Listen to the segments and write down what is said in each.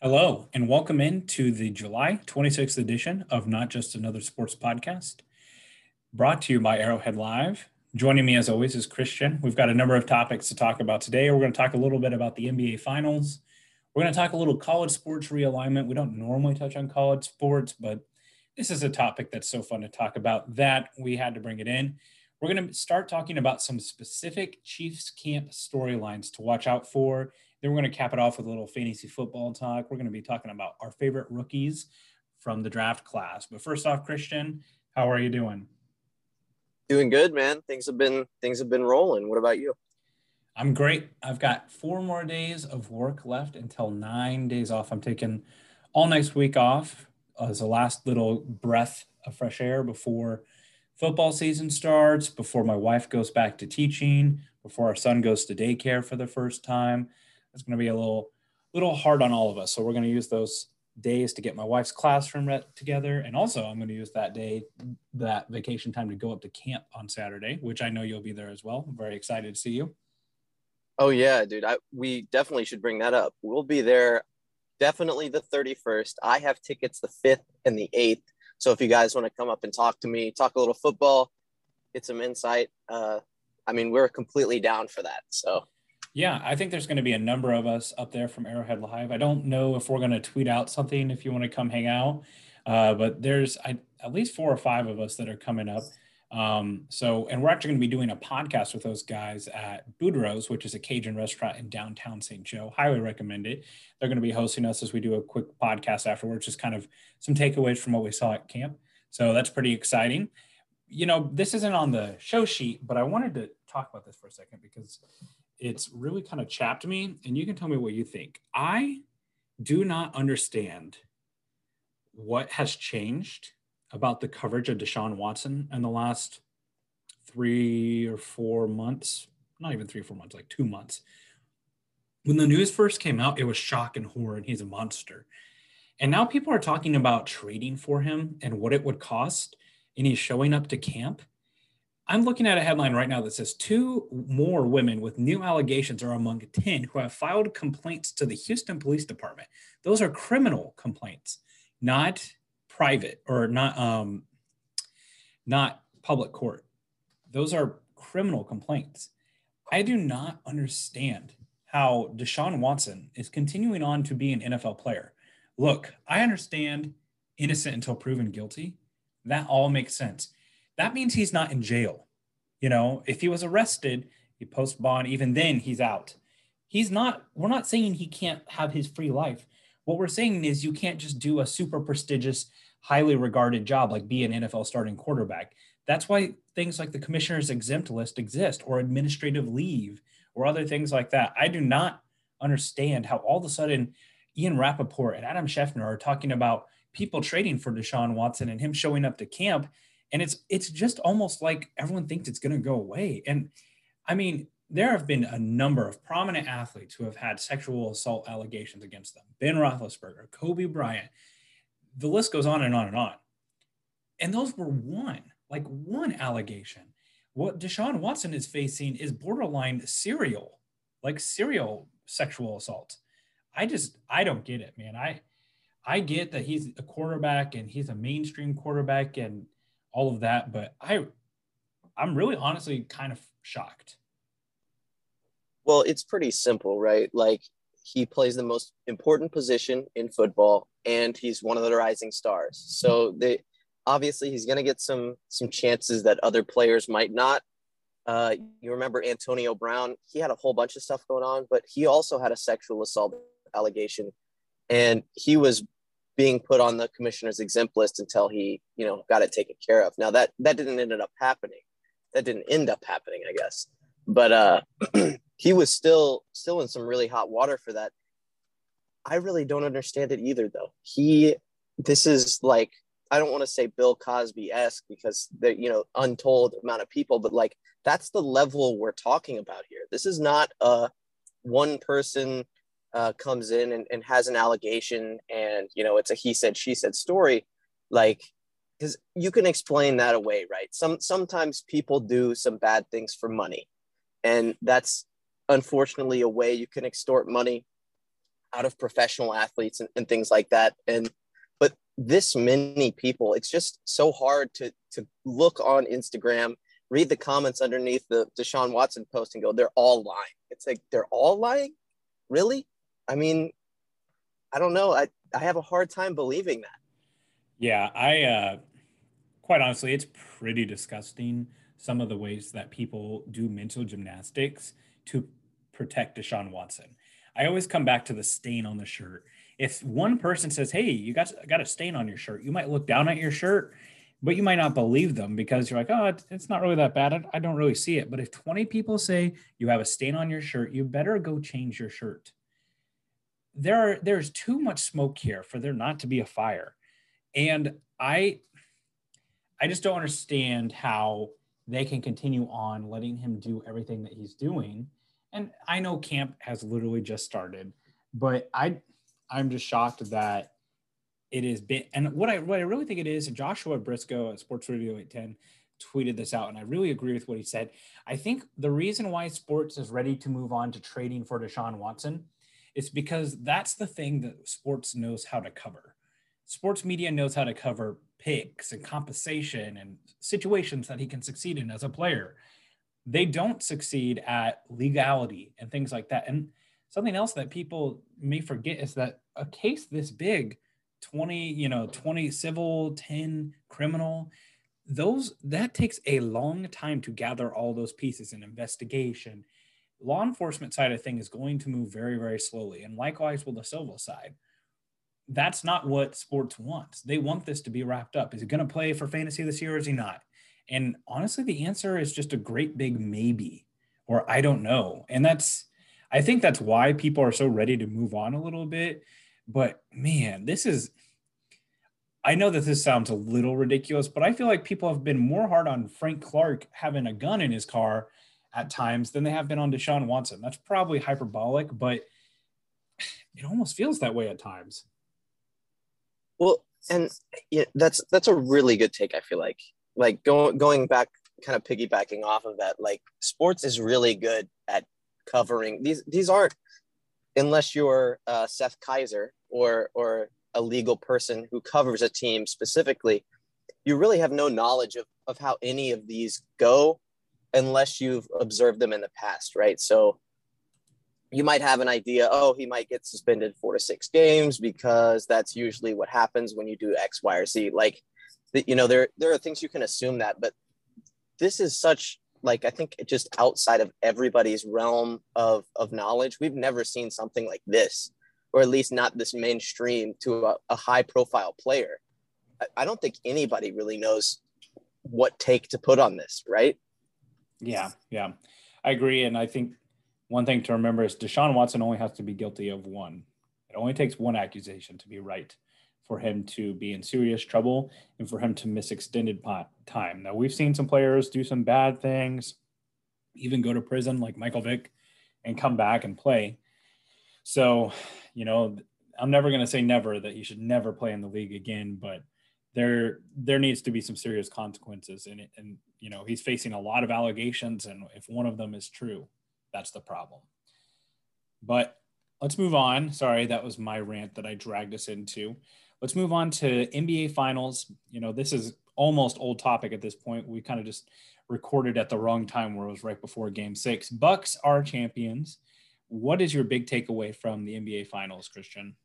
Hello, and welcome in to the July 26th edition of Not Just Another Sports Podcast, brought to you by Arrowhead Live. Joining me, as always, is Christian. We've got a number of topics to talk about today. We're going to talk a little bit about the NBA Finals. We're going to talk a little college sports realignment. We don't normally touch on college sports, but this is a topic that's so fun to talk about that we had to bring it in. We're going to start talking about some specific Chiefs camp storylines to watch out for then we're going to cap it off with a little fantasy football talk. We're going to be talking about our favorite rookies from the draft class. But first off, Christian, how are you doing? Doing good, man. Things have been things have been rolling. What about you? I'm great. I've got four more days of work left until nine days off. I'm taking all next week off as a last little breath of fresh air before football season starts, before my wife goes back to teaching, before our son goes to daycare for the first time it's going to be a little little hard on all of us. So we're going to use those days to get my wife's classroom together, and also I'm going to use that day, that vacation time, to go up to camp on Saturday, which I know you'll be there as well. I'm very excited to see you. Oh yeah, dude. I we definitely should bring that up. We'll be there definitely the 31st. I have tickets the 5th and the 8th. So if you guys want to come up and talk to me, talk a little football, get some insight, uh, I mean, we're completely down for that. So yeah, I think there's going to be a number of us up there from Arrowhead Live. I don't know if we're going to tweet out something if you want to come hang out, uh, but there's I, at least four or five of us that are coming up. Um, so, and we're actually going to be doing a podcast with those guys at Boudreaux's, which is a Cajun restaurant in downtown St. Joe. Highly recommend it. They're going to be hosting us as we do a quick podcast afterwards, just kind of some takeaways from what we saw at camp. So that's pretty exciting. You know, this isn't on the show sheet, but I wanted to talk about this for a second because it's really kind of chapped me, and you can tell me what you think. I do not understand what has changed about the coverage of Deshaun Watson in the last three or four months, not even three or four months, like two months. When the news first came out, it was shock and horror, and he's a monster. And now people are talking about trading for him and what it would cost, and he's showing up to camp. I'm looking at a headline right now that says two more women with new allegations are among 10 who have filed complaints to the Houston Police Department. Those are criminal complaints, not private or not um, not public court. Those are criminal complaints. I do not understand how Deshaun Watson is continuing on to be an NFL player. Look, I understand innocent until proven guilty. That all makes sense that means he's not in jail. You know, if he was arrested, he post bond, even then he's out. He's not, we're not saying he can't have his free life. What we're saying is you can't just do a super prestigious, highly regarded job like be an NFL starting quarterback. That's why things like the commissioner's exempt list exist or administrative leave or other things like that. I do not understand how all of a sudden Ian Rapoport and Adam Schefter are talking about people trading for Deshaun Watson and him showing up to camp and it's it's just almost like everyone thinks it's going to go away. And i mean there have been a number of prominent athletes who have had sexual assault allegations against them. Ben roethlisberger kobe bryant. The list goes on and on and on. And those were one like one allegation. What deshaun watson is facing is borderline serial like serial sexual assault. I just i don't get it man. I i get that he's a quarterback and he's a mainstream quarterback and all of that. But I, I'm really honestly kind of shocked. Well, it's pretty simple, right? Like he plays the most important position in football, and he's one of the rising stars. So they obviously he's going to get some some chances that other players might not. Uh, you remember Antonio Brown? He had a whole bunch of stuff going on, but he also had a sexual assault allegation, and he was being put on the commissioner's exempt list until he, you know, got it taken care of. Now that that didn't end up happening. That didn't end up happening, I guess. But uh, he was still still in some really hot water for that. I really don't understand it either, though. He, this is like I don't want to say Bill Cosby esque because the you know untold amount of people, but like that's the level we're talking about here. This is not a one person uh, comes in and, and has an allegation and you know it's a he said she said story like because you can explain that away right some sometimes people do some bad things for money and that's unfortunately a way you can extort money out of professional athletes and, and things like that. And but this many people, it's just so hard to to look on Instagram, read the comments underneath the Deshaun Watson post and go, they're all lying. It's like they're all lying? Really? I mean, I don't know. I, I have a hard time believing that. Yeah, I uh quite honestly, it's pretty disgusting some of the ways that people do mental gymnastics to protect Deshaun Watson. I always come back to the stain on the shirt. If one person says, "Hey, you got got a stain on your shirt," you might look down at your shirt, but you might not believe them because you're like, "Oh, it's not really that bad. I don't really see it." But if 20 people say you have a stain on your shirt, you better go change your shirt. There are there's too much smoke here for there not to be a fire. And I I just don't understand how they can continue on letting him do everything that he's doing. And I know camp has literally just started, but I I'm just shocked that it is been and what I what I really think it is, Joshua Briscoe at Sports Radio 810 tweeted this out, and I really agree with what he said. I think the reason why sports is ready to move on to trading for Deshaun Watson is because that's the thing that sports knows how to cover. Sports media knows how to cover picks and compensation and situations that he can succeed in as a player. They don't succeed at legality and things like that. And something else that people may forget is that a case this big 20 you know 20 civil 10 criminal those that takes a long time to gather all those pieces in investigation law enforcement side of thing is going to move very very slowly and likewise will the civil side that's not what sports wants. They want this to be wrapped up. Is he going to play for fantasy this year or is he not? And honestly, the answer is just a great big maybe, or I don't know. And that's, I think that's why people are so ready to move on a little bit. But man, this is, I know that this sounds a little ridiculous, but I feel like people have been more hard on Frank Clark having a gun in his car at times than they have been on Deshaun Watson. That's probably hyperbolic, but it almost feels that way at times. Well, and yeah, that's that's a really good take. I feel like like going going back, kind of piggybacking off of that. Like sports is really good at covering these. These aren't unless you're uh, Seth Kaiser or or a legal person who covers a team specifically. You really have no knowledge of of how any of these go unless you've observed them in the past, right? So you might have an idea oh he might get suspended four to six games because that's usually what happens when you do x y or z. Like you know there there are things you can assume that but this is such like i think just outside of everybody's realm of of knowledge we've never seen something like this or at least not this mainstream to a, a high profile player. I, I don't think anybody really knows what take to put on this right yeah yeah i agree and i think one thing to remember is Deshaun Watson only has to be guilty of one. It only takes one accusation to be right for him to be in serious trouble and for him to miss extended time. Now, we've seen some players do some bad things, even go to prison like Michael Vick and come back and play. So, you know, I'm never going to say never that he should never play in the league again, but there there needs to be some serious consequences and and you know, he's facing a lot of allegations and if one of them is true, that's the problem. But let's move on. Sorry, that was my rant that I dragged us into. Let's move on to NBA Finals. You know, this is almost old topic at this point. We kind of just recorded at the wrong time where it was right before game six. Bucks are champions. What is your big takeaway from the NBA Finals, Christian?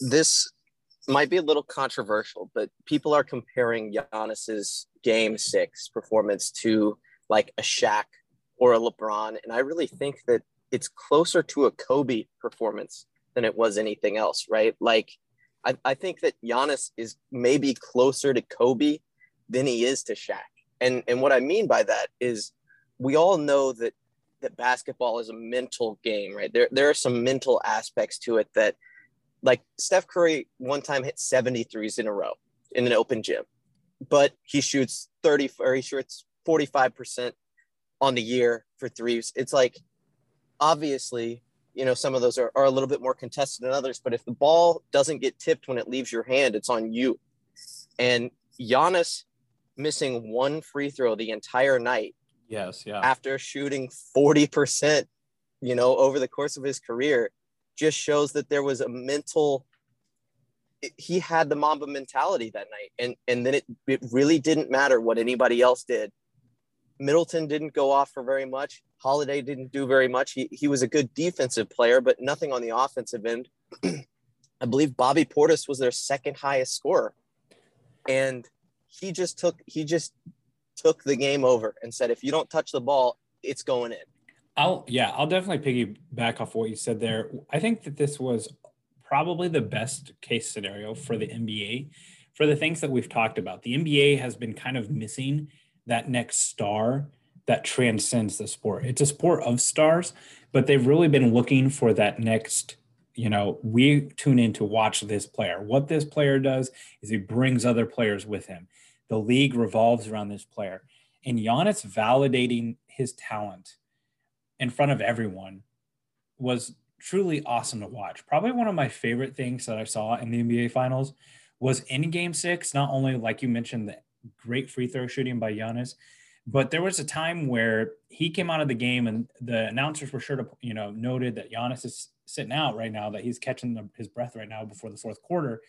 This might be a little controversial, but people are comparing Giannis's game six performance to like a Shaq or a LeBron. And I really think that it's closer to a Kobe performance than it was anything else, right? Like, I, I think that Giannis is maybe closer to Kobe than he is to Shaq. And, and what I mean by that is we all know that that basketball is a mental game, right? There, there are some mental aspects to it that, like Steph Curry one time hit 73s in a row in an open gym, but he shoots 30 or he shoots 45% on the year for threes. It's like obviously, you know, some of those are, are a little bit more contested than others, but if the ball doesn't get tipped when it leaves your hand, it's on you. And Giannis missing one free throw the entire night. Yes, yeah. After shooting 40%, you know, over the course of his career, just shows that there was a mental he had the Mamba mentality that night. And and then it it really didn't matter what anybody else did. Middleton didn't go off for very much. Holiday didn't do very much. He he was a good defensive player, but nothing on the offensive end. I believe Bobby Portis was their second highest scorer. And he just took he just took the game over and said, if you don't touch the ball, it's going in. I'll yeah, I'll definitely piggyback off what you said there. I think that this was probably the best case scenario for the NBA for the things that we've talked about. The NBA has been kind of missing that next star that transcends the sport. It's a sport of stars, but they've really been looking for that next, you know, we tune in to watch this player. What this player does is he brings other players with him. The league revolves around this player. And Giannis validating his talent in front of everyone was truly awesome to watch. Probably one of my favorite things that I saw in the NBA Finals was in Game Six. Not only like you mentioned the great free throw shooting by Giannis, but there was a time where he came out of the game and the announcers were sure to you know noted that Giannis is sitting out right now, that he's catching the, his breath right now before the fourth quarter.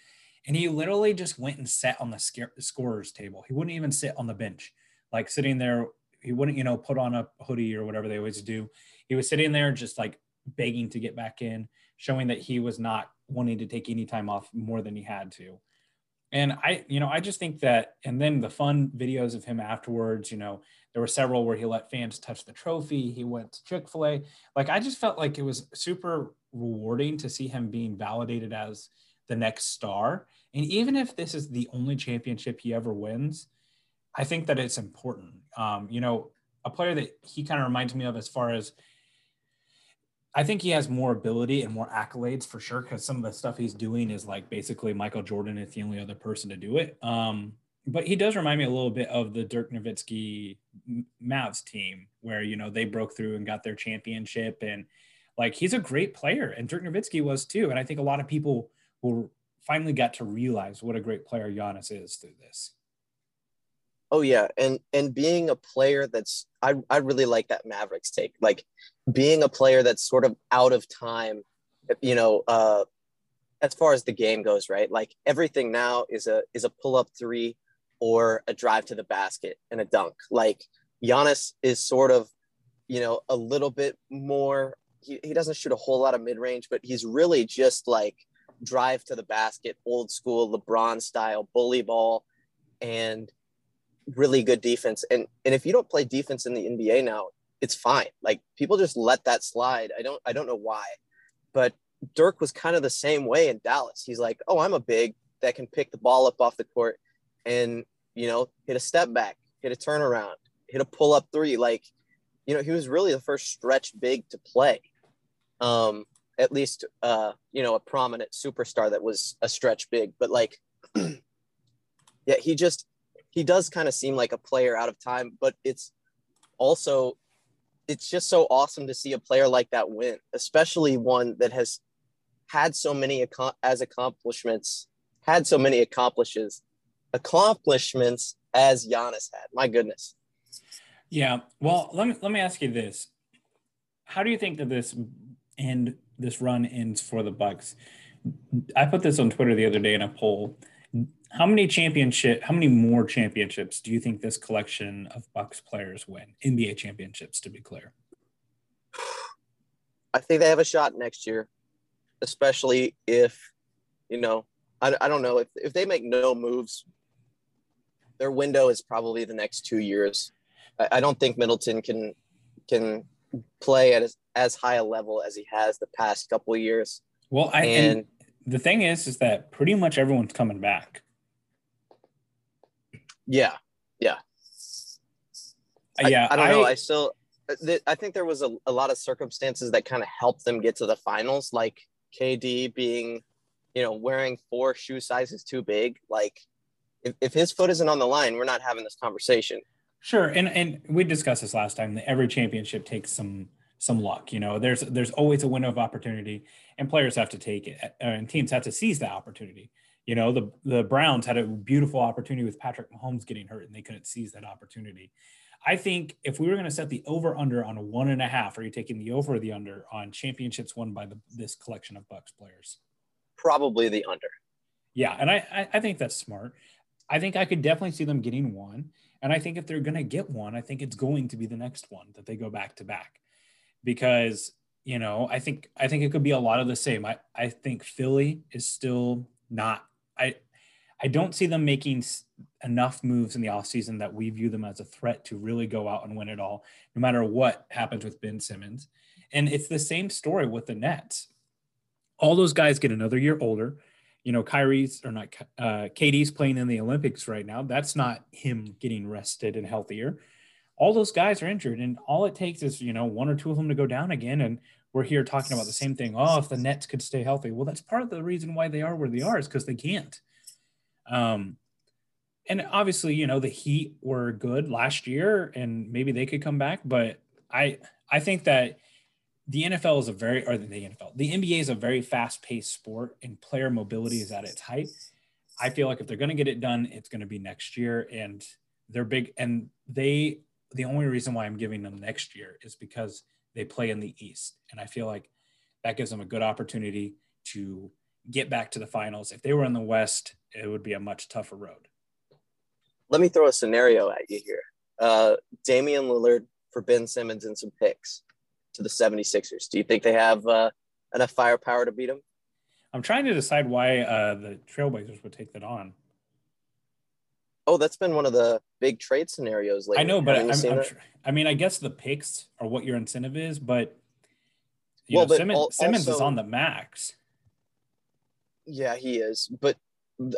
And he literally just went and sat on the scorer's table. He wouldn't even sit on the bench, like sitting there. He wouldn't, you know, put on a hoodie or whatever they always do. He was sitting there just like begging to get back in, showing that he was not wanting to take any time off more than he had to. And I, you know, I just think that, and then the fun videos of him afterwards, you know, there were several where he let fans touch the trophy. He went to Chick fil A. Like, I just felt like it was super rewarding to see him being validated as the next star. And even if this is the only championship he ever wins, I think that it's important. Um, you know, a player that he kind of reminds me of as far as I think he has more ability and more accolades for sure because some of the stuff he's doing is like basically Michael Jordan is the only other person to do it. Um, but he does remind me a little bit of the Dirk Nowitzki Mavs team where you know they broke through and got their championship and like he's a great player and Dirk Nowitzki was too. And I think a lot of people will finally got to realize what a great player Giannis is through this. Oh yeah, and and being a player that's I I really like that Mavericks take. Like being a player that's sort of out of time, you know, uh as far as the game goes, right? Like everything now is a is a pull-up three or a drive to the basket and a dunk. Like Giannis is sort of, you know, a little bit more he, he doesn't shoot a whole lot of mid-range, but he's really just like drive to the basket, old school LeBron style, bully ball, and really good defense. And and if you don't play defense in the NBA now, it's fine. Like people just let that slide. I don't I don't know why. But Dirk was kind of the same way in Dallas. He's like, "Oh, I'm a big that can pick the ball up off the court and, you know, hit a step back, hit a turnaround, hit a pull up three. Like, you know, he was really the first stretch big to play. Um, at least uh, you know, a prominent superstar that was a stretch big, but like yeah, he just he does kind of seem like a player out of time, but it's also it's just so awesome to see a player like that win, especially one that has had so many as accomplishments, had so many accomplishes, accomplishments as Giannis had. My goodness. Yeah. Well, let me let me ask you this: How do you think that this end this run ends for the Bucks? I put this on Twitter the other day in a poll how many championship how many more championships do you think this collection of bucks players win nba championships to be clear? I think they have a shot next year especially if you know i, I don't know if, if they make no moves their window is probably the next two years. I, I don't think middleton can can play at as, as high a level as he has the past couple of years. Well I, and, and the thing is is that pretty much everyone's coming back yeah, yeah, uh, yeah. I, I don't I, know. I still, uh, I think there was a, a lot of circumstances that kind of helped them get to the finals, like KD being, you know, wearing four shoe sizes too big. Like, if, if his foot isn't on the line, we're not having this conversation. Sure, and and we discussed this last time that every championship takes some some luck. You know, there's there's always a window of opportunity, and players have to take it, uh, and teams have to seize that opportunity. You know, the the Browns had a beautiful opportunity with Patrick Mahomes getting hurt, and they couldn't seize that opportunity. I think if we were going to set the over under on a one and a half, are you taking the over or the under on championships won by the, this collection of Bucks players? Probably the under. Yeah, and I, I I think that's smart. I think I could definitely see them getting one, and I think if they're going to get one, I think it's going to be the next one that they go back to back, because you know I think I think it could be a lot of the same. I I think Philly is still not. I I don't see them making enough moves in the offseason that we view them as a threat to really go out and win it all, no matter what happens with Ben Simmons. And it's the same story with the Nets. All those guys get another year older. You know, Kyrie's or not, uh, KD's playing in the Olympics right now. That's not him getting rested and healthier. All those guys are injured, and all it takes is, you know, one or two of them to go down again. And we're here talking about the same thing. Oh, if the Nets could stay healthy. Well, that's part of the reason why they are where they are is because they can't. Um, and obviously, you know, the Heat were good last year, and maybe they could come back. But I, I think that the NFL is a very, or the NFL, the NBA is a very fast-paced sport, and player mobility is at its height. I feel like if they're going to get it done, it's going to be next year, and they're big. And they, the only reason why I'm giving them next year is because they play in the East, and I feel like that gives them a good opportunity to get back to the finals. If they were in the West, it would be a much tougher road. Let me throw a scenario at you here. Uh, Damian Lillard for Ben Simmons and some picks to the 76ers. Do you think they have uh, enough firepower to beat them? I'm trying to decide why uh, the Trailblazers would take that on. Oh, that's been one of the big trade scenarios lately. I know, but I'm, I'm I mean, I guess the picks are what your incentive is, but you well, know, but Simmons, Simmons is on the max. Yeah, he is. But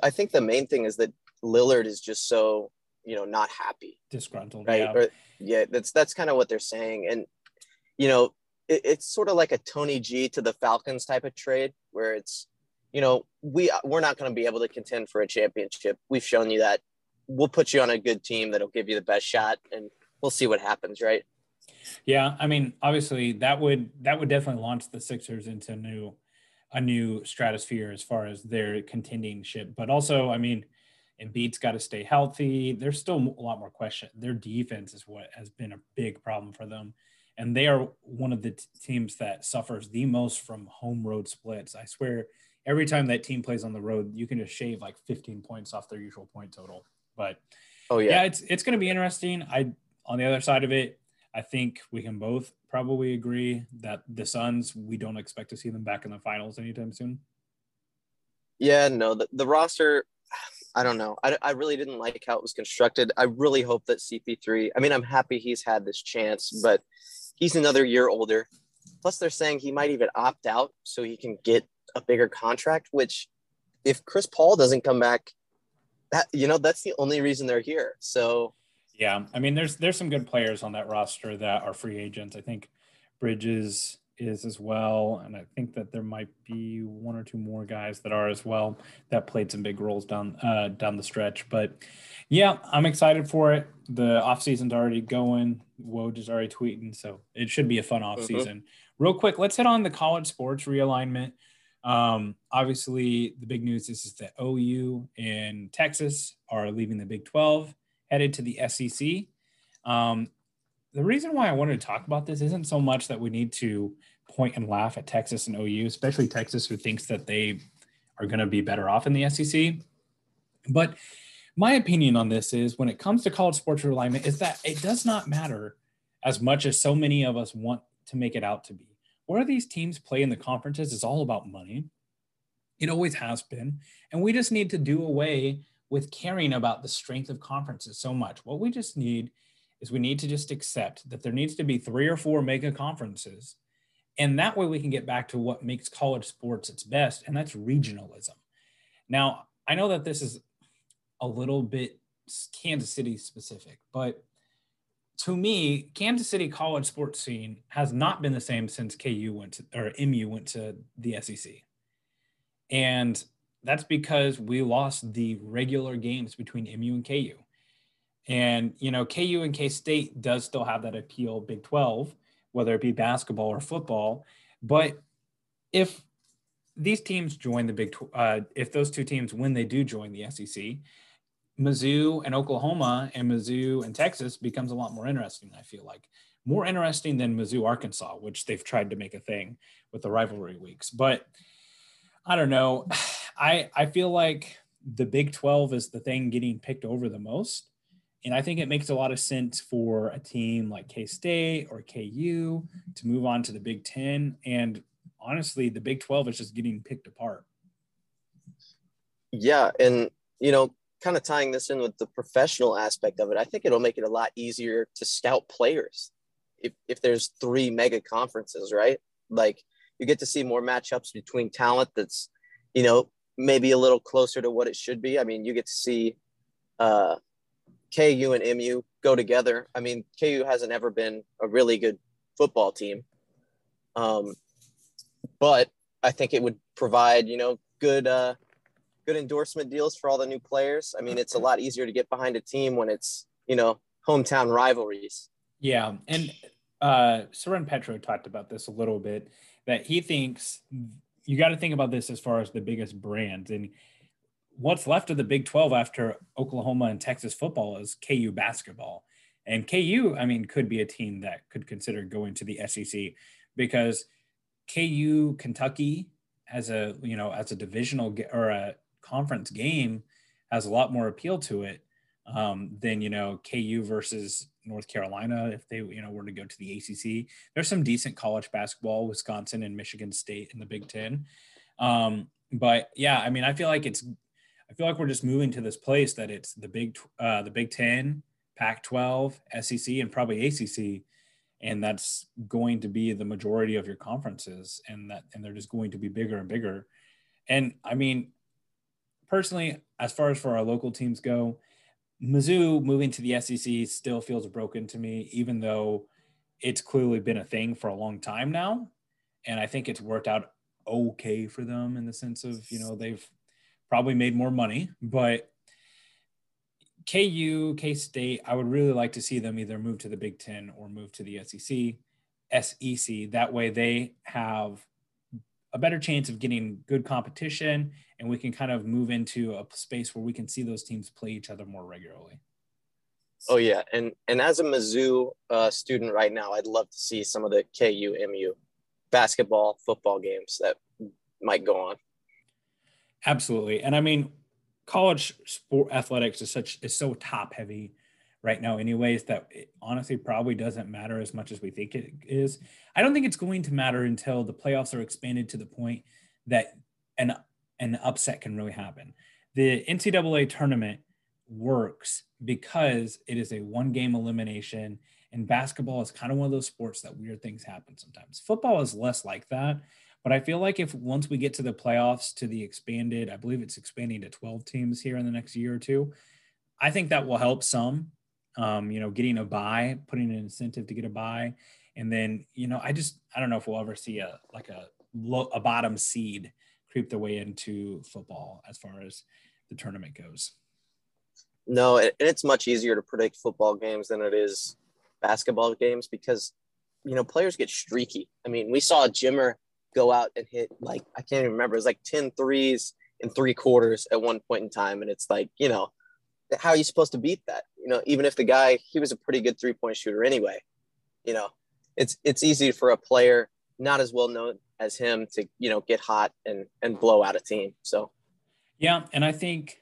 I think the main thing is that Lillard is just so you know not happy, disgruntled, right? Yeah, or, yeah that's that's kind of what they're saying, and you know it, it's sort of like a Tony G to the Falcons type of trade where it's you know we we're not going to be able to contend for a championship. We've shown you that. We'll put you on a good team that'll give you the best shot, and we'll see what happens, right? Yeah, I mean, obviously that would that would definitely launch the Sixers into a new a new stratosphere as far as their contending ship. But also, I mean, Embiid's got to stay healthy. There's still a lot more question. Their defense is what has been a big problem for them. And they are one of the t- teams that suffers the most from home road splits. I swear, every time that team plays on the road, you can just shave like 15 points off their usual point total. But oh yeah, yeah it's it's going to be interesting. I on the other side of it, I think we can both probably agree that the Suns, we don't expect to see them back in the finals anytime soon. Yeah, no, the, the roster, I don't know. I, I really didn't like how it was constructed. I really hope that CP3, I mean, I'm happy he's had this chance, but he's another year older. Plus, they're saying he might even opt out so he can get a bigger contract, which if Chris Paul doesn't come back, that, you know, that's the only reason they're here. So, yeah, I mean, there's there's some good players on that roster that are free agents. I think Bridges is as well, and I think that there might be one or two more guys that are as well that played some big roles down uh, down the stretch. But yeah, I'm excited for it. The off season's already going. Woj is already tweeting, so it should be a fun off season. Mm-hmm. Real quick, let's hit on the college sports realignment. Um, obviously, the big news is, is that OU and Texas are leaving the Big 12 headed to the SEC. Um, the reason why I wanted to talk about this isn't so much that we need to point and laugh at Texas and OU, especially Texas, who thinks that they are going to be better off in the SEC. But my opinion on this is when it comes to college sports realignment, is that it does not matter as much as so many of us want to make it out to be. Where these teams play in the conferences is all about money. It always has been. And we just need to do away with caring about the strength of conferences so much. What we just need is we need to just accept that there needs to be three or four mega conferences. And that way we can get back to what makes college sports its best, and that's regionalism. Now, I know that this is a little bit Kansas City specific, but to me, Kansas City college sports scene has not been the same since KU went to, or MU went to the SEC. And that's because we lost the regular games between MU and KU. And, you know, KU and K State does still have that appeal, Big 12, whether it be basketball or football. But if these teams join the Big, uh, if those two teams, when they do join the SEC, Mizzou and Oklahoma and Mizzou and Texas becomes a lot more interesting. I feel like more interesting than Mizzou Arkansas, which they've tried to make a thing with the rivalry weeks. But I don't know. I I feel like the Big 12 is the thing getting picked over the most. And I think it makes a lot of sense for a team like K State or KU to move on to the Big 10. And honestly, the Big 12 is just getting picked apart. Yeah. And, you know, kind of tying this in with the professional aspect of it, I think it'll make it a lot easier to scout players if, if there's three mega conferences, right? Like you get to see more matchups between talent that's, you know, maybe a little closer to what it should be. I mean, you get to see uh, KU and MU go together. I mean, KU hasn't ever been a really good football team, um, but I think it would provide, you know, good uh, good endorsement deals for all the new players. I mean, it's a lot easier to get behind a team when it's you know hometown rivalries. Yeah, and uh, Soren Petro talked about this a little bit that he thinks you got to think about this as far as the biggest brands and what's left of the Big 12 after Oklahoma and Texas football is KU basketball. And KU, I mean, could be a team that could consider going to the SEC because KU Kentucky as a, you know, as a divisional or a conference game has a lot more appeal to it um, than, you know, KU versus North Carolina if they you know were to go to the ACC. There's some decent college basketball, Wisconsin and Michigan State in the Big Ten. Um, but yeah, I mean, I feel like it's I feel like we're just moving to this place that it's the Big uh, the Big Ten, Pac-12, SEC, and probably ACC, and that's going to be the majority of your conferences, and that and they're just going to be bigger and bigger. And I mean, personally, as far as for our local teams go, Mizzou moving to the SEC still feels broken to me, even though it's clearly been a thing for a long time now. And I think it's worked out okay for them in the sense of, you know, they've probably made more money, but KU, K State, I would really like to see them either move to the Big Ten or move to the SEC. SEC. That way they have a better chance of getting good competition and we can kind of move into a space where we can see those teams play each other more regularly. Oh yeah, and and as a Mizzou uh, student right now, I'd love to see some of the KU MU basketball football games that might go on. Absolutely, and I mean, college sport athletics is such is so top heavy right now anyways that honestly probably doesn't matter as much as we think it is. I don't think it's going to matter until the playoffs are expanded to the point that an an upset can really happen. The ncaa tournament works because it is a one game elimination and basketball is kind of one of those sports that weird things happen sometimes. Football is less like that but i feel like if once we get to the playoffs to the expanded i believe it's expanding to 12 teams here in the next year or two i think that will help some um, you know, getting a buy, putting an incentive to get a buy. And then, you know, I just, I don't know if we'll ever see a, like a, low, a bottom seed creep their way into football as far as the tournament goes. No, and it's much easier to predict football games than it is basketball games because, you know, players get streaky. I mean, we saw Jimmer go out and hit like, I can't even remember, it was like 10 threes in three quarters at one point in time. And it's like, you know, how are you supposed to beat that? You know, even if the guy he was a pretty good three point shooter anyway, you know, it's it's easy for a player not as well known as him to you know get hot and and blow out a team. So, yeah, and I think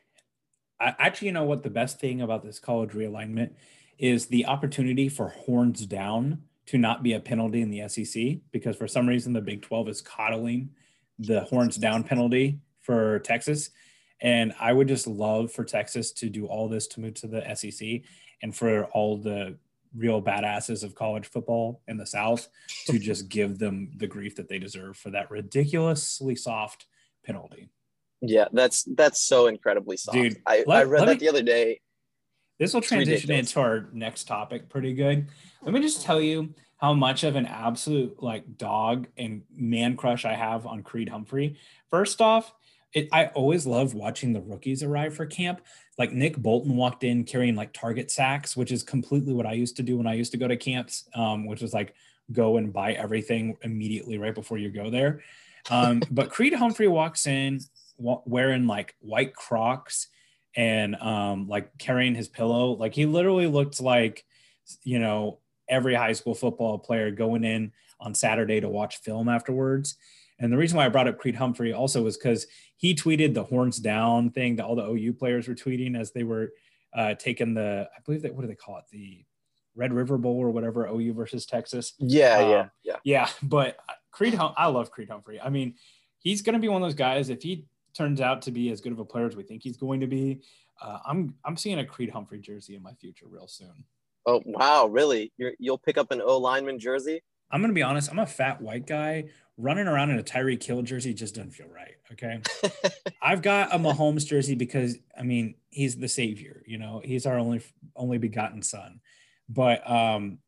I actually you know what the best thing about this college realignment is the opportunity for horns down to not be a penalty in the SEC because for some reason the Big 12 is coddling the horns down penalty for Texas and I would just love for Texas to do all this to move to the SEC and for all the real badasses of college football in the South to just give them the grief that they deserve for that ridiculously soft penalty. Yeah, that's that's so incredibly soft. Dude, I, let, I read that me, the other day. This will transition into our next topic pretty good. Let me just tell you how much of an absolute like dog and man crush I have on Creed Humphrey. First off, it, I always love watching the rookies arrive for camp. Like Nick Bolton walked in carrying like target sacks, which is completely what I used to do when I used to go to camps, um, which was like go and buy everything immediately right before you go there. Um, but Creed Humphrey walks in wearing like white Crocs, and um, like carrying his pillow. Like he literally looked like, you know, every high school football player going in on Saturday to watch film afterwards. And the reason why I brought up Creed Humphrey also was because he tweeted the horns down thing that all the OU players were tweeting as they were uh, taking the, I believe that, what do they call it? The Red River Bowl or whatever, OU versus Texas. Yeah, um, yeah, yeah. Yeah. But Creed, hum- I love Creed Humphrey. I mean, he's going to be one of those guys. If he turns out to be as good of a player as we think he's going to be, uh, I'm I'm seeing a Creed Humphrey jersey in my future real soon. Oh wow, really? you will pick up an O lineman jersey? I'm gonna be honest. I'm a fat white guy running around in a Tyreek Hill jersey just doesn't feel right. Okay, I've got a Mahomes jersey because I mean he's the savior. You know, he's our only only begotten son. But um,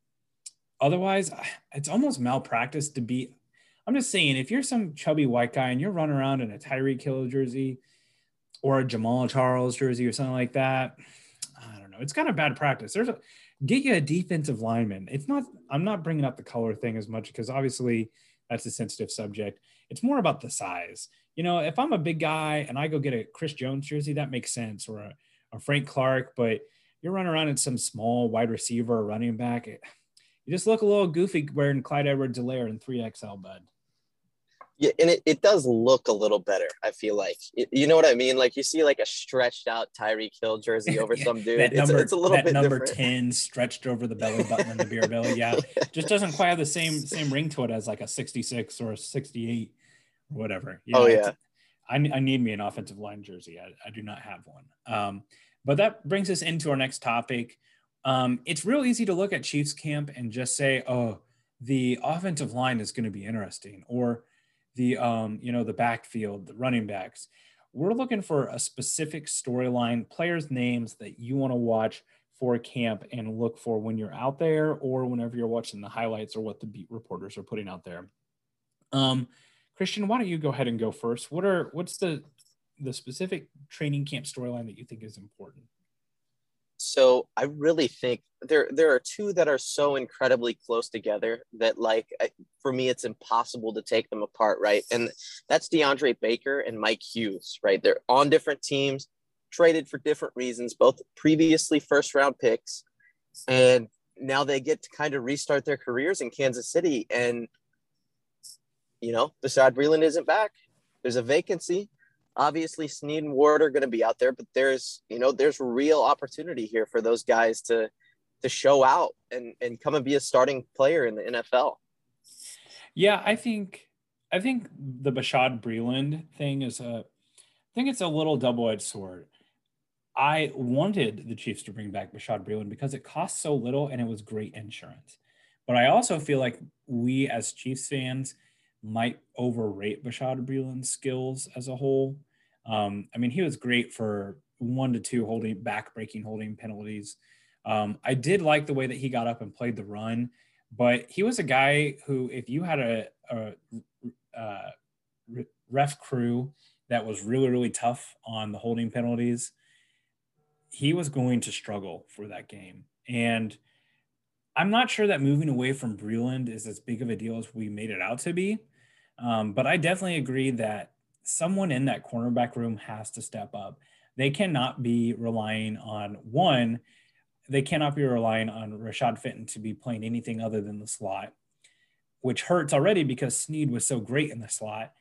otherwise, it's almost malpractice to be. I'm just saying, if you're some chubby white guy and you're running around in a Tyreek Hill jersey or a Jamaal Charles jersey or something like that, I don't know. It's kind of bad practice. There's a get you a defensive lineman. It's not. I'm not bringing up the color thing as much because obviously that's a sensitive subject. It's more about the size. You know, if I'm a big guy and I go get a Chris Jones jersey, that makes sense, or a, a Frank Clark. But you're running around in some small wide receiver or running back. It, you just look a little goofy wearing Clyde Edwards-Helaire in 3XL bud. Yeah, and it, it does look a little better. I feel like you know what I mean. Like you see like a stretched out Tyreek Hill jersey over some dude. that it's, number, it's a little that bit number different. ten stretched over the belly button and the beer belly. Yeah, just doesn't quite have the same same ring to it as like a 66 or a 68 or whatever. Yeah, oh yeah. I, I need me an offensive line jersey. I, I do not have one. Um, but that brings us into our next topic. Um, it's real easy to look at Chiefs camp and just say, "Oh, the offensive line is going to be interesting," or the um, you know the backfield, the running backs. We're looking for a specific storyline, players' names that you want to watch for camp and look for when you're out there or whenever you're watching the highlights or what the beat reporters are putting out there. Um, Christian, why don't you go ahead and go first? What are what's the the specific training camp storyline that you think is important? So I really think there there are two that are so incredibly close together that like for me it's impossible to take them apart, right? And that's DeAndre Baker and Mike Hughes, right? They're on different teams, traded for different reasons, both previously first round picks, and now they get to kind of restart their careers in Kansas City. And you know, Bashaud Breeland isn't back. There's a vacancy obviously Sneed and Ward are going to be out there, but there's you know there's real opportunity here for those guys to to show out and and come and be a starting player in the NFL. Yeah, I think I think the Bashaud Breeland thing is a I think it's a little double-edged sword. I wanted the Chiefs to bring back Bashaud Breeland because it cost so little and it was great insurance. But I also feel like we as Chiefs fans might overrate Bashaud Breeland's skills as a whole. Um, I mean, he was great for one to two holding back breaking holding penalties. Um, I did like the way that he got up and played the run, but he was a guy who, if you had a, a, a uh, ref crew that was really, really tough on the holding penalties, he was going to struggle for that game. And I'm not sure that moving away from Breeland is as big of a deal as we made it out to be. Um, but I definitely agree that someone in that cornerback room has to step up. They cannot be relying on one, they cannot be relying on Rashad Fenton to be playing anything other than the slot, which hurts already because Sneed was so great in the slot,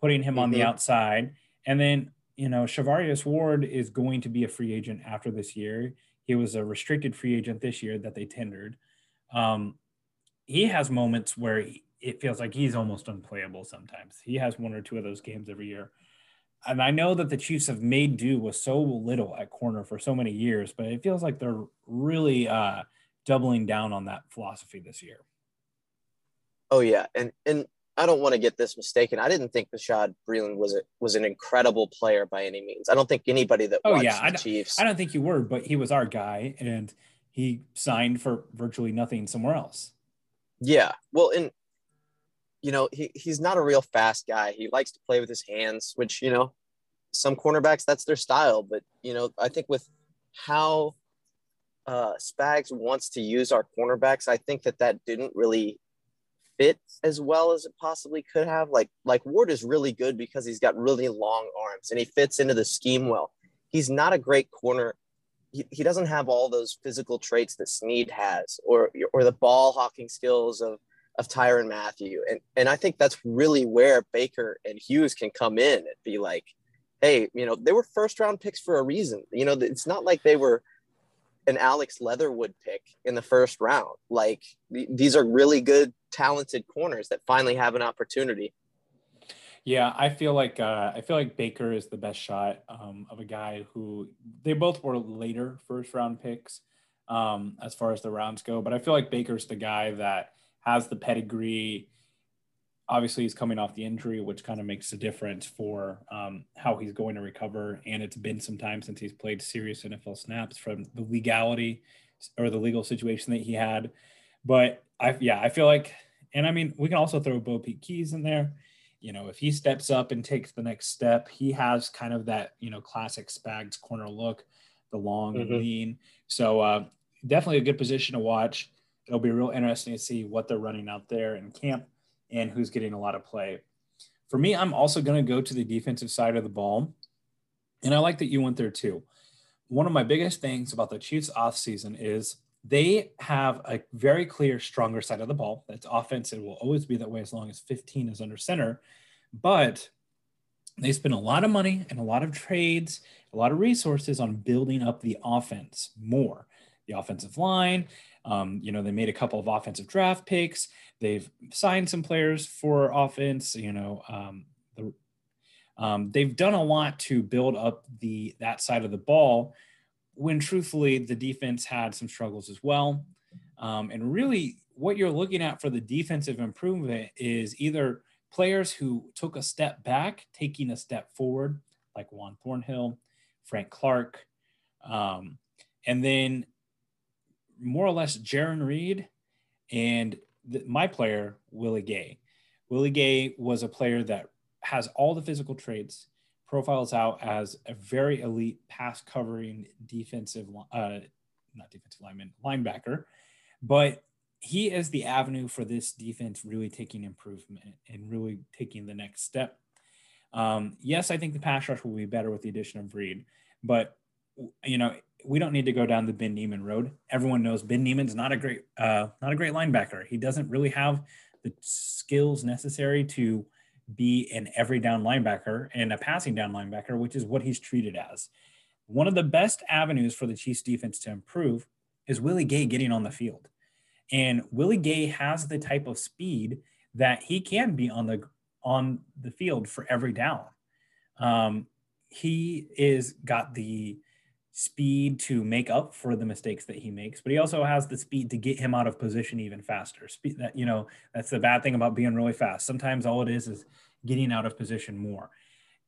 putting him mm-hmm. on the mm-hmm. outside. And then, you know, Charvarius Ward is going to be a free agent after this year. He was a restricted free agent this year that they tendered. Um, he has moments where he, it feels like he's almost unplayable sometimes. He has one or two of those games every year. And I know that the Chiefs have made do with so little at corner for so many years, but it feels like they're really uh, doubling down on that philosophy this year. Oh yeah, and and I don't want to get this mistaken. I didn't think Bashaud Breeland was a, was an incredible player by any means. I don't think anybody that oh yeah, I Chiefs. I don't think you were, but he was our guy, and he signed for virtually nothing somewhere else. Yeah, well, and you know, he, he's not a real fast guy. He likes to play with his hands, which, you know, some cornerbacks, that's their style. But, you know, I think with how uh, Spags wants to use our cornerbacks, I think that that didn't really fit as well as it possibly could have. Like, like Ward is really good because he's got really long arms and he fits into the scheme well. he's not a great corner. He, he doesn't have all those physical traits that Sneed has, or or the ball hawking skills of of Tyrann Mathieu. And and I think that's really where Baker and Hughes can come in and be like, hey, you know, they were first round picks for a reason. You know, it's not like they were an Alex Leatherwood pick in the first round. Like these are really good, talented corners that finally have an opportunity. Yeah, I feel like uh, I feel like Baker is the best shot um, of a guy who they both were later first round picks um, as far as the rounds go, but I feel like Baker's the guy that has the pedigree. Obviously, he's coming off the injury, which kind of makes a difference for um, how he's going to recover. And it's been some time since he's played serious NFL snaps from the legality or the legal situation that he had. But I, yeah, I feel like, and I mean, we can also throw BoPete Keyes in there. You know, if he steps up and takes the next step, he has kind of that, you know, classic Spags corner look, the long mm-hmm. lean. So uh, definitely a good position to watch it'll be real interesting to see what they're running out there in camp and who's getting a lot of play. For me, I'm also going to go to the defensive side of the ball. And I like that you went there too. One of my biggest things about the Chiefs offseason is they have a very clear, stronger side of the ball. That's offense. It will always be that way as long as 15 is under center. But they spend a lot of money and a lot of trades, a lot of resources on building up the offense more. The offensive line, um, you know, they made a couple of offensive draft picks. They've signed some players for offense. You know, um, the, um, they've done a lot to build up the that side of the ball. When truthfully, the defense had some struggles as well. Um, and really, what you're looking at for the defensive improvement is either players who took a step back, taking a step forward, like Juan Thornhill, Frank Clark, um, and then more or less Jarran Reed and the, my player, Willie Gay. Willie Gay was a player that has all the physical traits, profiles out as a very elite pass covering defensive, uh, not defensive lineman, linebacker, but he is the avenue for this defense really taking improvement and really taking the next step. Um, yes, I think the pass rush will be better with the addition of Reed, but you know, we don't need to go down the Ben Niemann road. Everyone knows Ben Niemann's not a great, uh, not a great linebacker. He doesn't really have the skills necessary to be an every down linebacker and a passing down linebacker, which is what he's treated as. One of the best avenues for the Chiefs defense to improve is Willie Gay getting on the field. And Willie Gay has the type of speed that he can be on the on the field for every down. Um, he is got the speed to make up for the mistakes that he makes, but he also has the speed to get him out of position even faster. Speed that you know that's the bad thing about being really fast. Sometimes all it is is getting out of position more.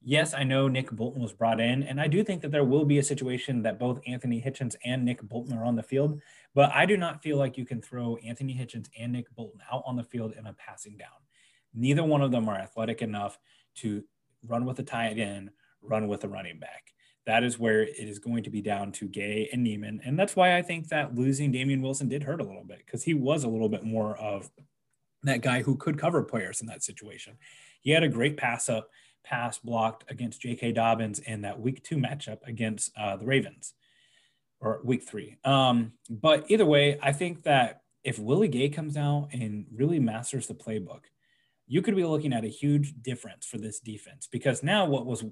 Yes, I know Nick Bolton was brought in, and I do think that there will be a situation that both Anthony Hitchens and Nick Bolton are on the field. But I do not feel like you can throw Anthony Hitchens and Nick Bolton out on the field in a passing down. Neither one of them are athletic enough to run with a tight end, run with a running back that is where it is going to be down to Gay and Niemann. And that's why I think that losing Damien Wilson did hurt a little bit because he was a little bit more of that guy who could cover players in that situation. He had a great pass up, pass blocked against J.K. Dobbins in that week two matchup against uh, the Ravens or week three. Um, but either way, I think that if Willie Gay comes out and really masters the playbook, you could be looking at a huge difference for this defense because now what was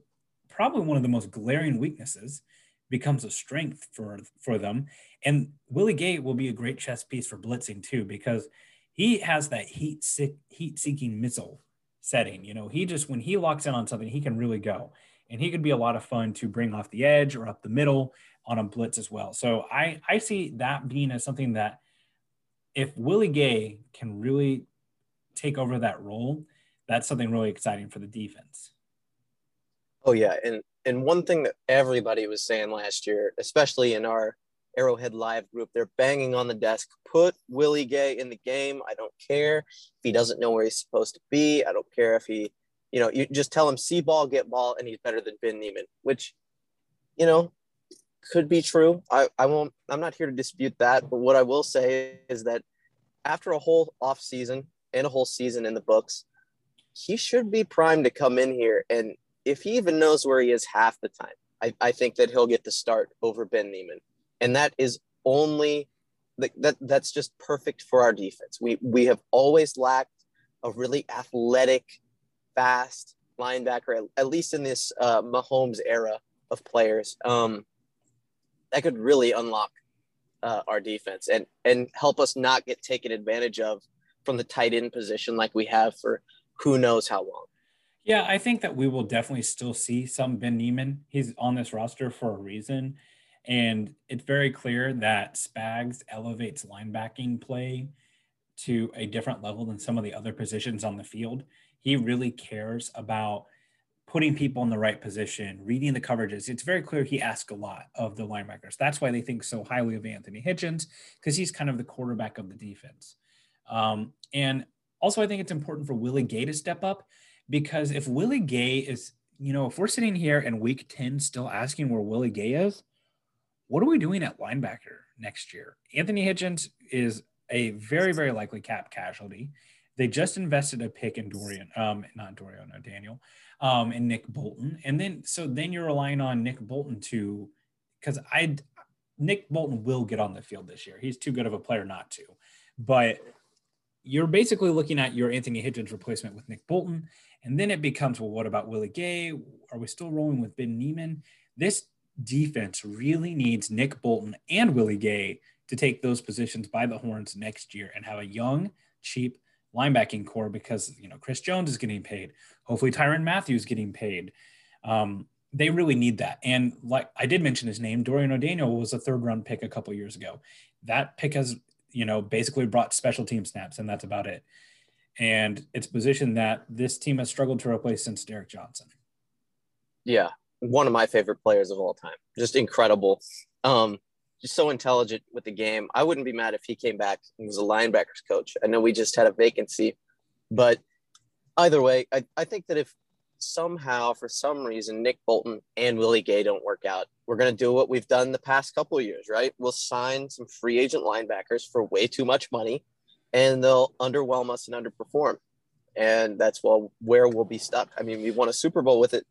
probably one of the most glaring weaknesses becomes a strength for for them. And Willie Gay will be a great chess piece for blitzing too, because he has that heat sick, heat seeking missile setting. You know, he just when he locks in on something, he can really go, and he could be a lot of fun to bring off the edge or up the middle on a blitz as well. So I I see that being as something that if Willie Gay can really take over that role, that's something really exciting for the defense. Oh yeah, and and one thing that everybody was saying last year, especially in our Arrowhead Live group, they're banging on the desk. Put Willie Gay in the game. I don't care if he doesn't know where he's supposed to be. I don't care if he, you know, you just tell him see ball, get ball, and he's better than Ben Niemann, which, you know, could be true. I, I won't. I'm not here to dispute that. But what I will say is that after a whole off season and a whole season in the books, he should be primed to come in here and if he even knows where he is half the time, I, I think that he'll get the start over Ben Niemann. And that is only that that's just perfect for our defense. We we have always lacked a really athletic, fast linebacker, at least in this uh, Mahomes era of players. Um, that could really unlock uh, our defense and and help us not get taken advantage of from the tight end position like we have for who knows how long. Yeah, I think that we will definitely still see some Ben Niemann. He's on this roster for a reason. And it's very clear that Spags elevates linebacking play to a different level than some of the other positions on the field. He really cares about putting people in the right position, reading the coverages. It's very clear he asks a lot of the linebackers. That's why they think so highly of Anthony Hitchens, because he's kind of the quarterback of the defense. Um, and also, I think it's important for Willie Gay to step up because if Willie Gay is, you know, if we're sitting here in week 10 still asking where Willie Gay is, what are we doing at linebacker next year? Anthony Hitchens is a very, very likely cap casualty. They just invested a pick in Dorian, um, not Dorian, no Daniel, um, and Nick Bolton. And then, so then you're relying on Nick Bolton to, because I, Nick Bolton will get on the field this year. He's too good of a player not to. But you're basically looking at your Anthony Hitchens replacement with Nick Bolton. And then it becomes, well, what about Willie Gay? Are we still rolling with Ben Niemann? This defense really needs Nick Bolton and Willie Gay to take those positions by the horns next year and have a young, cheap linebacking core because you know Chris Jones is getting paid. Hopefully Tyrann Mathieu's getting paid. Um, they really need that. And like I did mention his name, Dorian O'Daniel was a third round pick a couple years ago. That pick has you know basically brought special team snaps, and that's about it. And it's position that this team has struggled to replace since Derrick Johnson. Yeah, one of my favorite players of all time. Just incredible. Um, just so intelligent with the game. I wouldn't be mad if he came back and was a linebackers coach. I know we just had a vacancy, but either way, I, I think that if somehow, for some reason, Nick Bolton and Willie Gay don't work out, we're going to do what we've done the past couple of years, right? We'll sign some free agent linebackers for way too much money and they'll underwhelm us and underperform. And that's well where we'll be stuck. I mean, we won a Super Bowl with it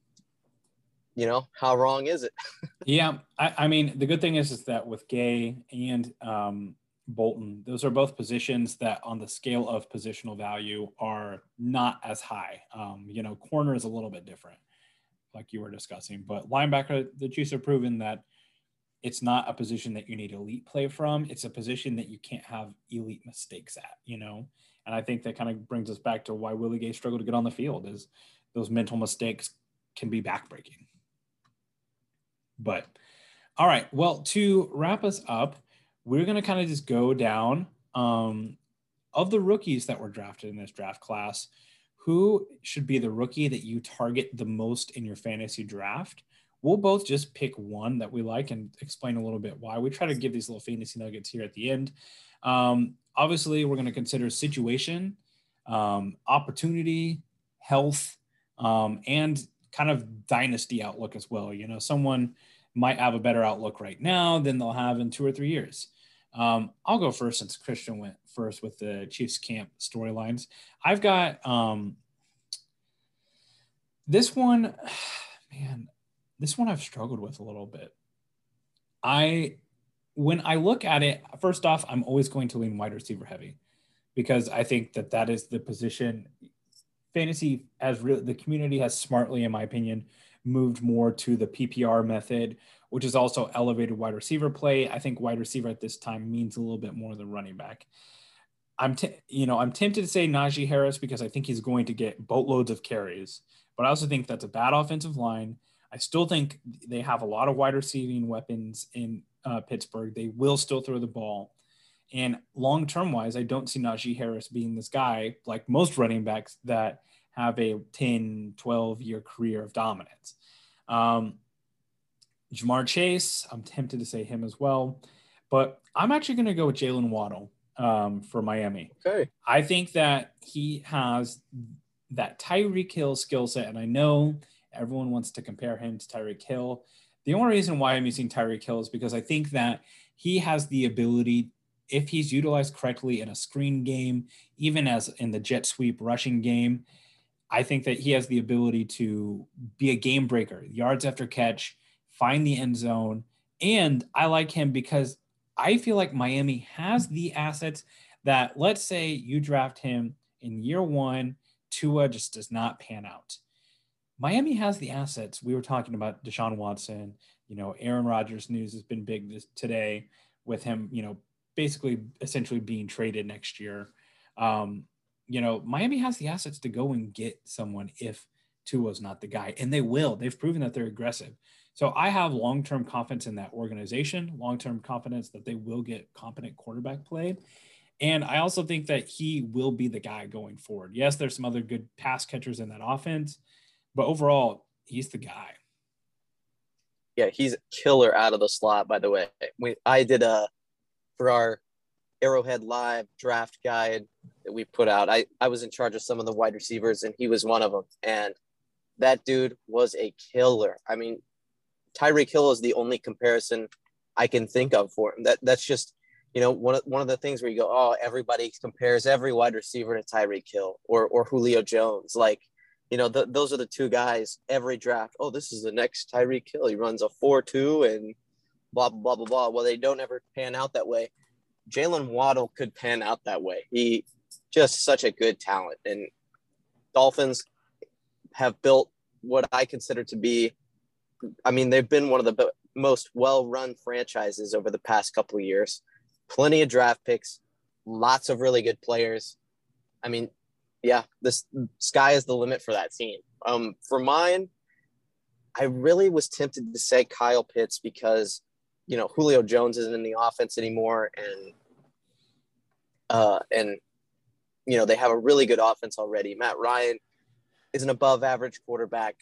you know, how wrong is it? yeah, I, I, mean, the good thing is is that with Gay and um, Bolton, those are both positions that, on the scale of positional value, are not as high. Um, you know, corner is a little bit different, like you were discussing, but linebacker, the Chiefs have proven that it's not a position that you need elite play from. It's a position that you can't have elite mistakes at. You know, and I think that kind of brings us back to why Willie Gay struggled to get on the field is those mental mistakes can be backbreaking. But all right, well, to wrap us up, we're going to kind of just go down um, of the rookies that were drafted in this draft class. Who should be the rookie that you target the most in your fantasy draft? We'll both just pick one that we like and explain a little bit why. We try to give these little fantasy nuggets here at the end. Um, obviously, we're going to consider situation, um, opportunity, health, um, and kind of dynasty outlook as well. You know, someone might have a better outlook right now than they'll have in two or three years. Um, I'll go first since Christian went first with the Chiefs camp storylines. I've got um, this one, man, this one I've struggled with a little bit. I, when I look at it, first off, I'm always going to lean wide receiver heavy because I think that that is the position fantasy has really the community has smartly, in my opinion, moved more to the PPR method, which is also elevated wide receiver play. I think wide receiver at this time means a little bit more than running back. I'm, t- you know, I'm tempted to say Najee Harris because I think he's going to get boatloads of carries, but I also think that's a bad offensive line. I still think they have a lot of wide receiving weapons in uh, Pittsburgh. They will still throw the ball. And long term wise, I don't see Najee Harris being this guy like most running backs that have a 10, 12 year career of dominance. Um, Ja'Marr Chase, I'm tempted to say him as well, but I'm actually going to go with Jaylen Waddle um, for Miami. Okay. I think that he has that Tyreek Hill skill set, and I know everyone wants to compare him to Tyreek Hill. The only reason why I'm using Tyreek Hill is because I think that he has the ability if he's utilized correctly in a screen game, even as in the jet sweep rushing game, I think that he has the ability to be a game breaker, yards after catch, find the end zone. And I like him because I feel like Miami has the assets that, let's say you draft him in year one, Tua just does not pan out. Miami has the assets. We were talking about Deshaun Watson. You know, Aaron Rodgers news has been big this, today with him, you know, basically essentially being traded next year. Um, you know, Miami has the assets to go and get someone if Tua's not the guy, and they will. They've proven that they're aggressive. So I have long term confidence in that organization, long term confidence that they will get competent quarterback play. And I also think that he will be the guy going forward. Yes, there's some other good pass catchers in that offense, but overall, he's the guy. Yeah, he's a killer out of the slot, by the way. We, I did a, for our Arrowhead Live draft guide that we put out, I, I was in charge of some of the wide receivers, and he was one of them. And that dude was a killer. I mean, Tyreek Hill is the only comparison I can think of for him. That that's just you know one of one of the things where you go, oh, everybody compares every wide receiver to Tyreek Hill or or Julio Jones. Like, you know, those are the two guys every draft. Oh, this is the next Tyreek Hill. He runs a four-two and blah blah blah blah. Well, they don't ever pan out that way. Jaylen Waddle could pan out that way. He just such a good talent, and Dolphins have built what I consider to be I mean, they've been one of the most well-run franchises over the past couple of years. Plenty of draft picks, lots of really good players. I mean, yeah, the sky is the limit for that team. Um, for mine, I really was tempted to say Kyle Pitts because you know Julio Jones isn't in the offense anymore, and uh, and you know they have a really good offense already. Matt Ryan is an above average quarterback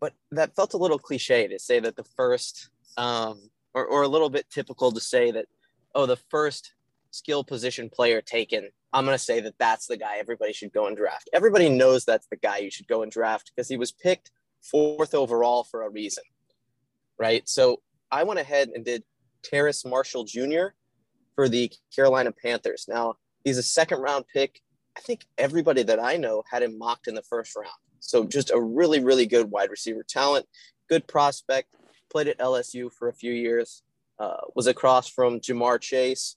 but that felt a little cliche to say that the first, um, or, or a little bit typical to say that, oh, the first skill position player taken, I'm going to say that that's the guy everybody should go and draft. Everybody knows that's the guy you should go and draft because he was picked fourth overall for a reason, right? So I went ahead and did Terrace Marshall Jr. for the Carolina Panthers. Now, he's a second round pick. I think everybody that I know had him mocked in the first round. So just a really, really good wide receiver talent, good prospect. Played at LSU for a few years. Uh, was across from Ja'Marr Chase.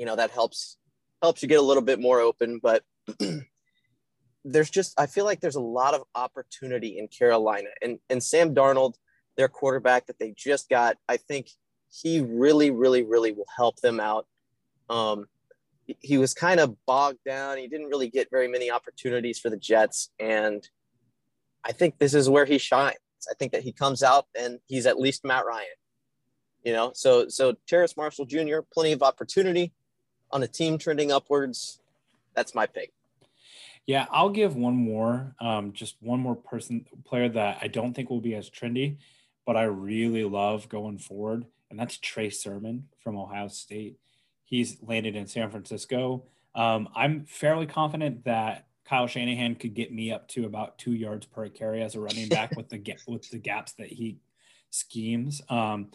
You know that helps helps you get a little bit more open, but there's just I feel like there's a lot of opportunity in Carolina and and Sam Darnold, their quarterback that they just got. I think he really, really, really will help them out. Um, he was kind of bogged down. He didn't really get very many opportunities for the Jets. And I think this is where he shines. I think that he comes out and he's at least Matt Ryan. You know, so so Terrace Marshall Jr., plenty of opportunity on a team trending upwards. That's my pick. Yeah, I'll give one more, um, just one more person player that I don't think will be as trendy, but I really love going forward, and that's Trey Sermon from Ohio State. He's landed in San Francisco. Um, I'm fairly confident that Kyle Shanahan could get me up to about two yards per carry as a running back with the with the gaps that he schemes. Um,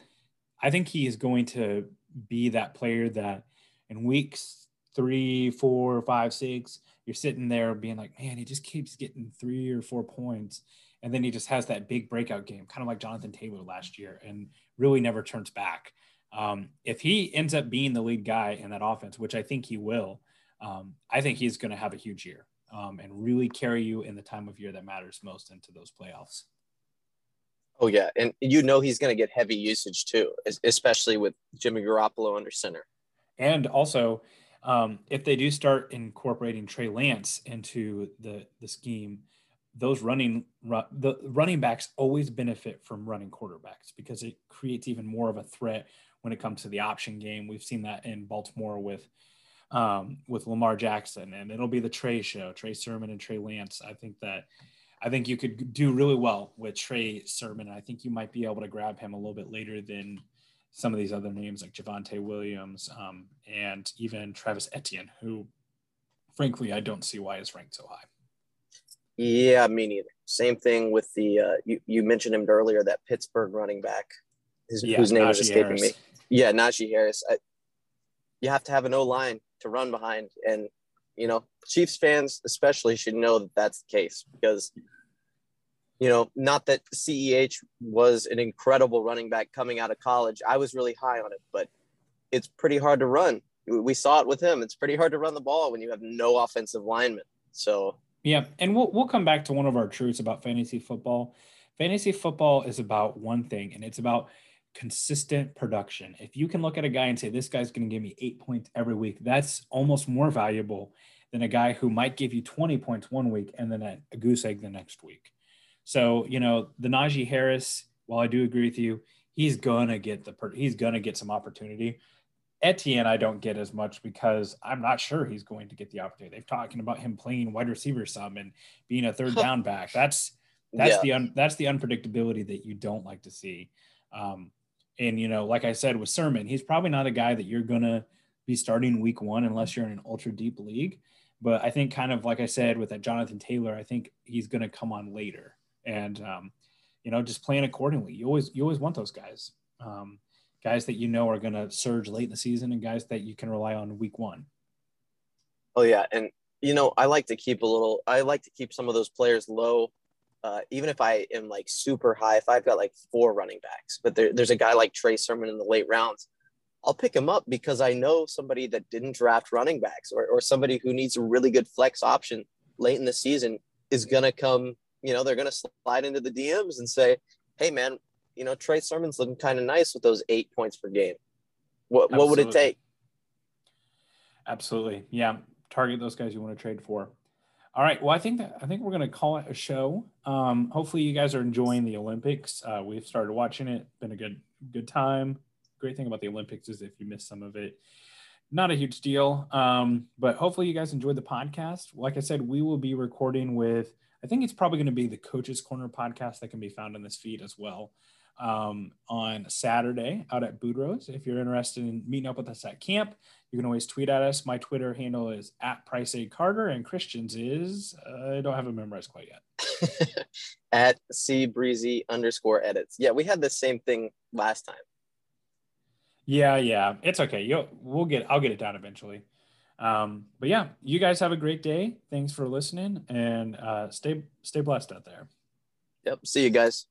I think he is going to be that player that in weeks three, four, five, six, you're sitting there being like, man, he just keeps getting three or four points. And then he just has that big breakout game, kind of like Jonathan Taylor last year, and really never turns back. Um, if he ends up being the lead guy in that offense, which I think he will, um, I think he's going to have a huge year um, and really carry you in the time of year that matters most into those playoffs. Oh yeah, and you know he's going to get heavy usage too, especially with Jimmy Garoppolo under center. And also, um, if they do start incorporating Trey Lance into the the scheme, those running the running backs always benefit from running quarterbacks because it creates even more of a threat when it comes to the option game. We've seen that in Baltimore with um, with Lamar Jackson, and it'll be the Trey show, Trey Sermon and Trey Lance. I think that I think you could do really well with Trey Sermon. I think you might be able to grab him a little bit later than some of these other names like Javonte Williams um, and even Travis Etienne, who frankly I don't see why is ranked so high. Yeah, me neither. Same thing with the uh, you, you mentioned him earlier that Pittsburgh running back, his, yeah, whose name Najee is escaping Harris. me. Yeah, Najee Harris. I, you have to have an O line to run behind, and you know Chiefs fans especially should know that that's the case because you know, not that CEH was an incredible running back coming out of college. I was really high on it, but it's pretty hard to run. We saw it with him. It's pretty hard to run the ball when you have no offensive lineman. So yeah, and we'll we'll come back to one of our truths about fantasy football. Fantasy football is about one thing, and it's about consistent production. If you can look at a guy and say this guy's going to give me eight points every week, that's almost more valuable than a guy who might give you 20 points one week and then a goose egg the next week. So, you know, the Najee Harris, while I do agree with you, he's gonna get the he's gonna get some opportunity. Etienne, I don't get as much because I'm not sure he's going to get the opportunity. They've talking about him playing wide receiver some and being a third down back. That's that's yeah. the un, that's the unpredictability that you don't like to see. Um, and you know, like I said with Sermon, he's probably not a guy that you're gonna be starting week one unless you're in an ultra deep league. But I think, kind of like I said with that Jonathan Taylor, I think he's gonna come on later, and um, you know, just plan accordingly. You always you always want those guys, um, guys that you know are gonna surge late in the season, and guys that you can rely on week one. Oh yeah, and you know, I like to keep a little. I like to keep some of those players low uh, even if I am like super high, if I've got like four running backs, but there, there's a guy like Trey Sermon in the late rounds, I'll pick him up because I know somebody that didn't draft running backs or, or somebody who needs a really good flex option late in the season is going to come, you know, they're going to slide into the DMs and say, Hey man, you know, Trey Sermon's looking kind of nice with those eight points per game. What, what would it take? Absolutely. Yeah. Target those guys you want to trade for. All right. Well, I think that I think we're going to call it a show. Um, hopefully, you guys are enjoying the Olympics. Uh, we've started watching it. Been a good good time. Great thing about the Olympics is if you miss some of it, not a huge deal. Um, but hopefully, you guys enjoyed the podcast. Like I said, we will be recording with. I think it's probably going to be the Coaches Corner podcast that can be found in this feed as well um, on Saturday out at Boudreaux's. If you're interested in meeting up with us at camp, you can always tweet at us. My Twitter handle is at Price A Carter, and Christian's is uh, I don't have it memorized quite yet. at C Breezy underscore edits. Yeah, we had the same thing last time. Yeah, yeah, it's okay. You'll we'll get I'll get it down eventually. Um, but yeah, you guys have a great day. Thanks for listening, and uh, stay stay blessed out there. Yep. See you guys.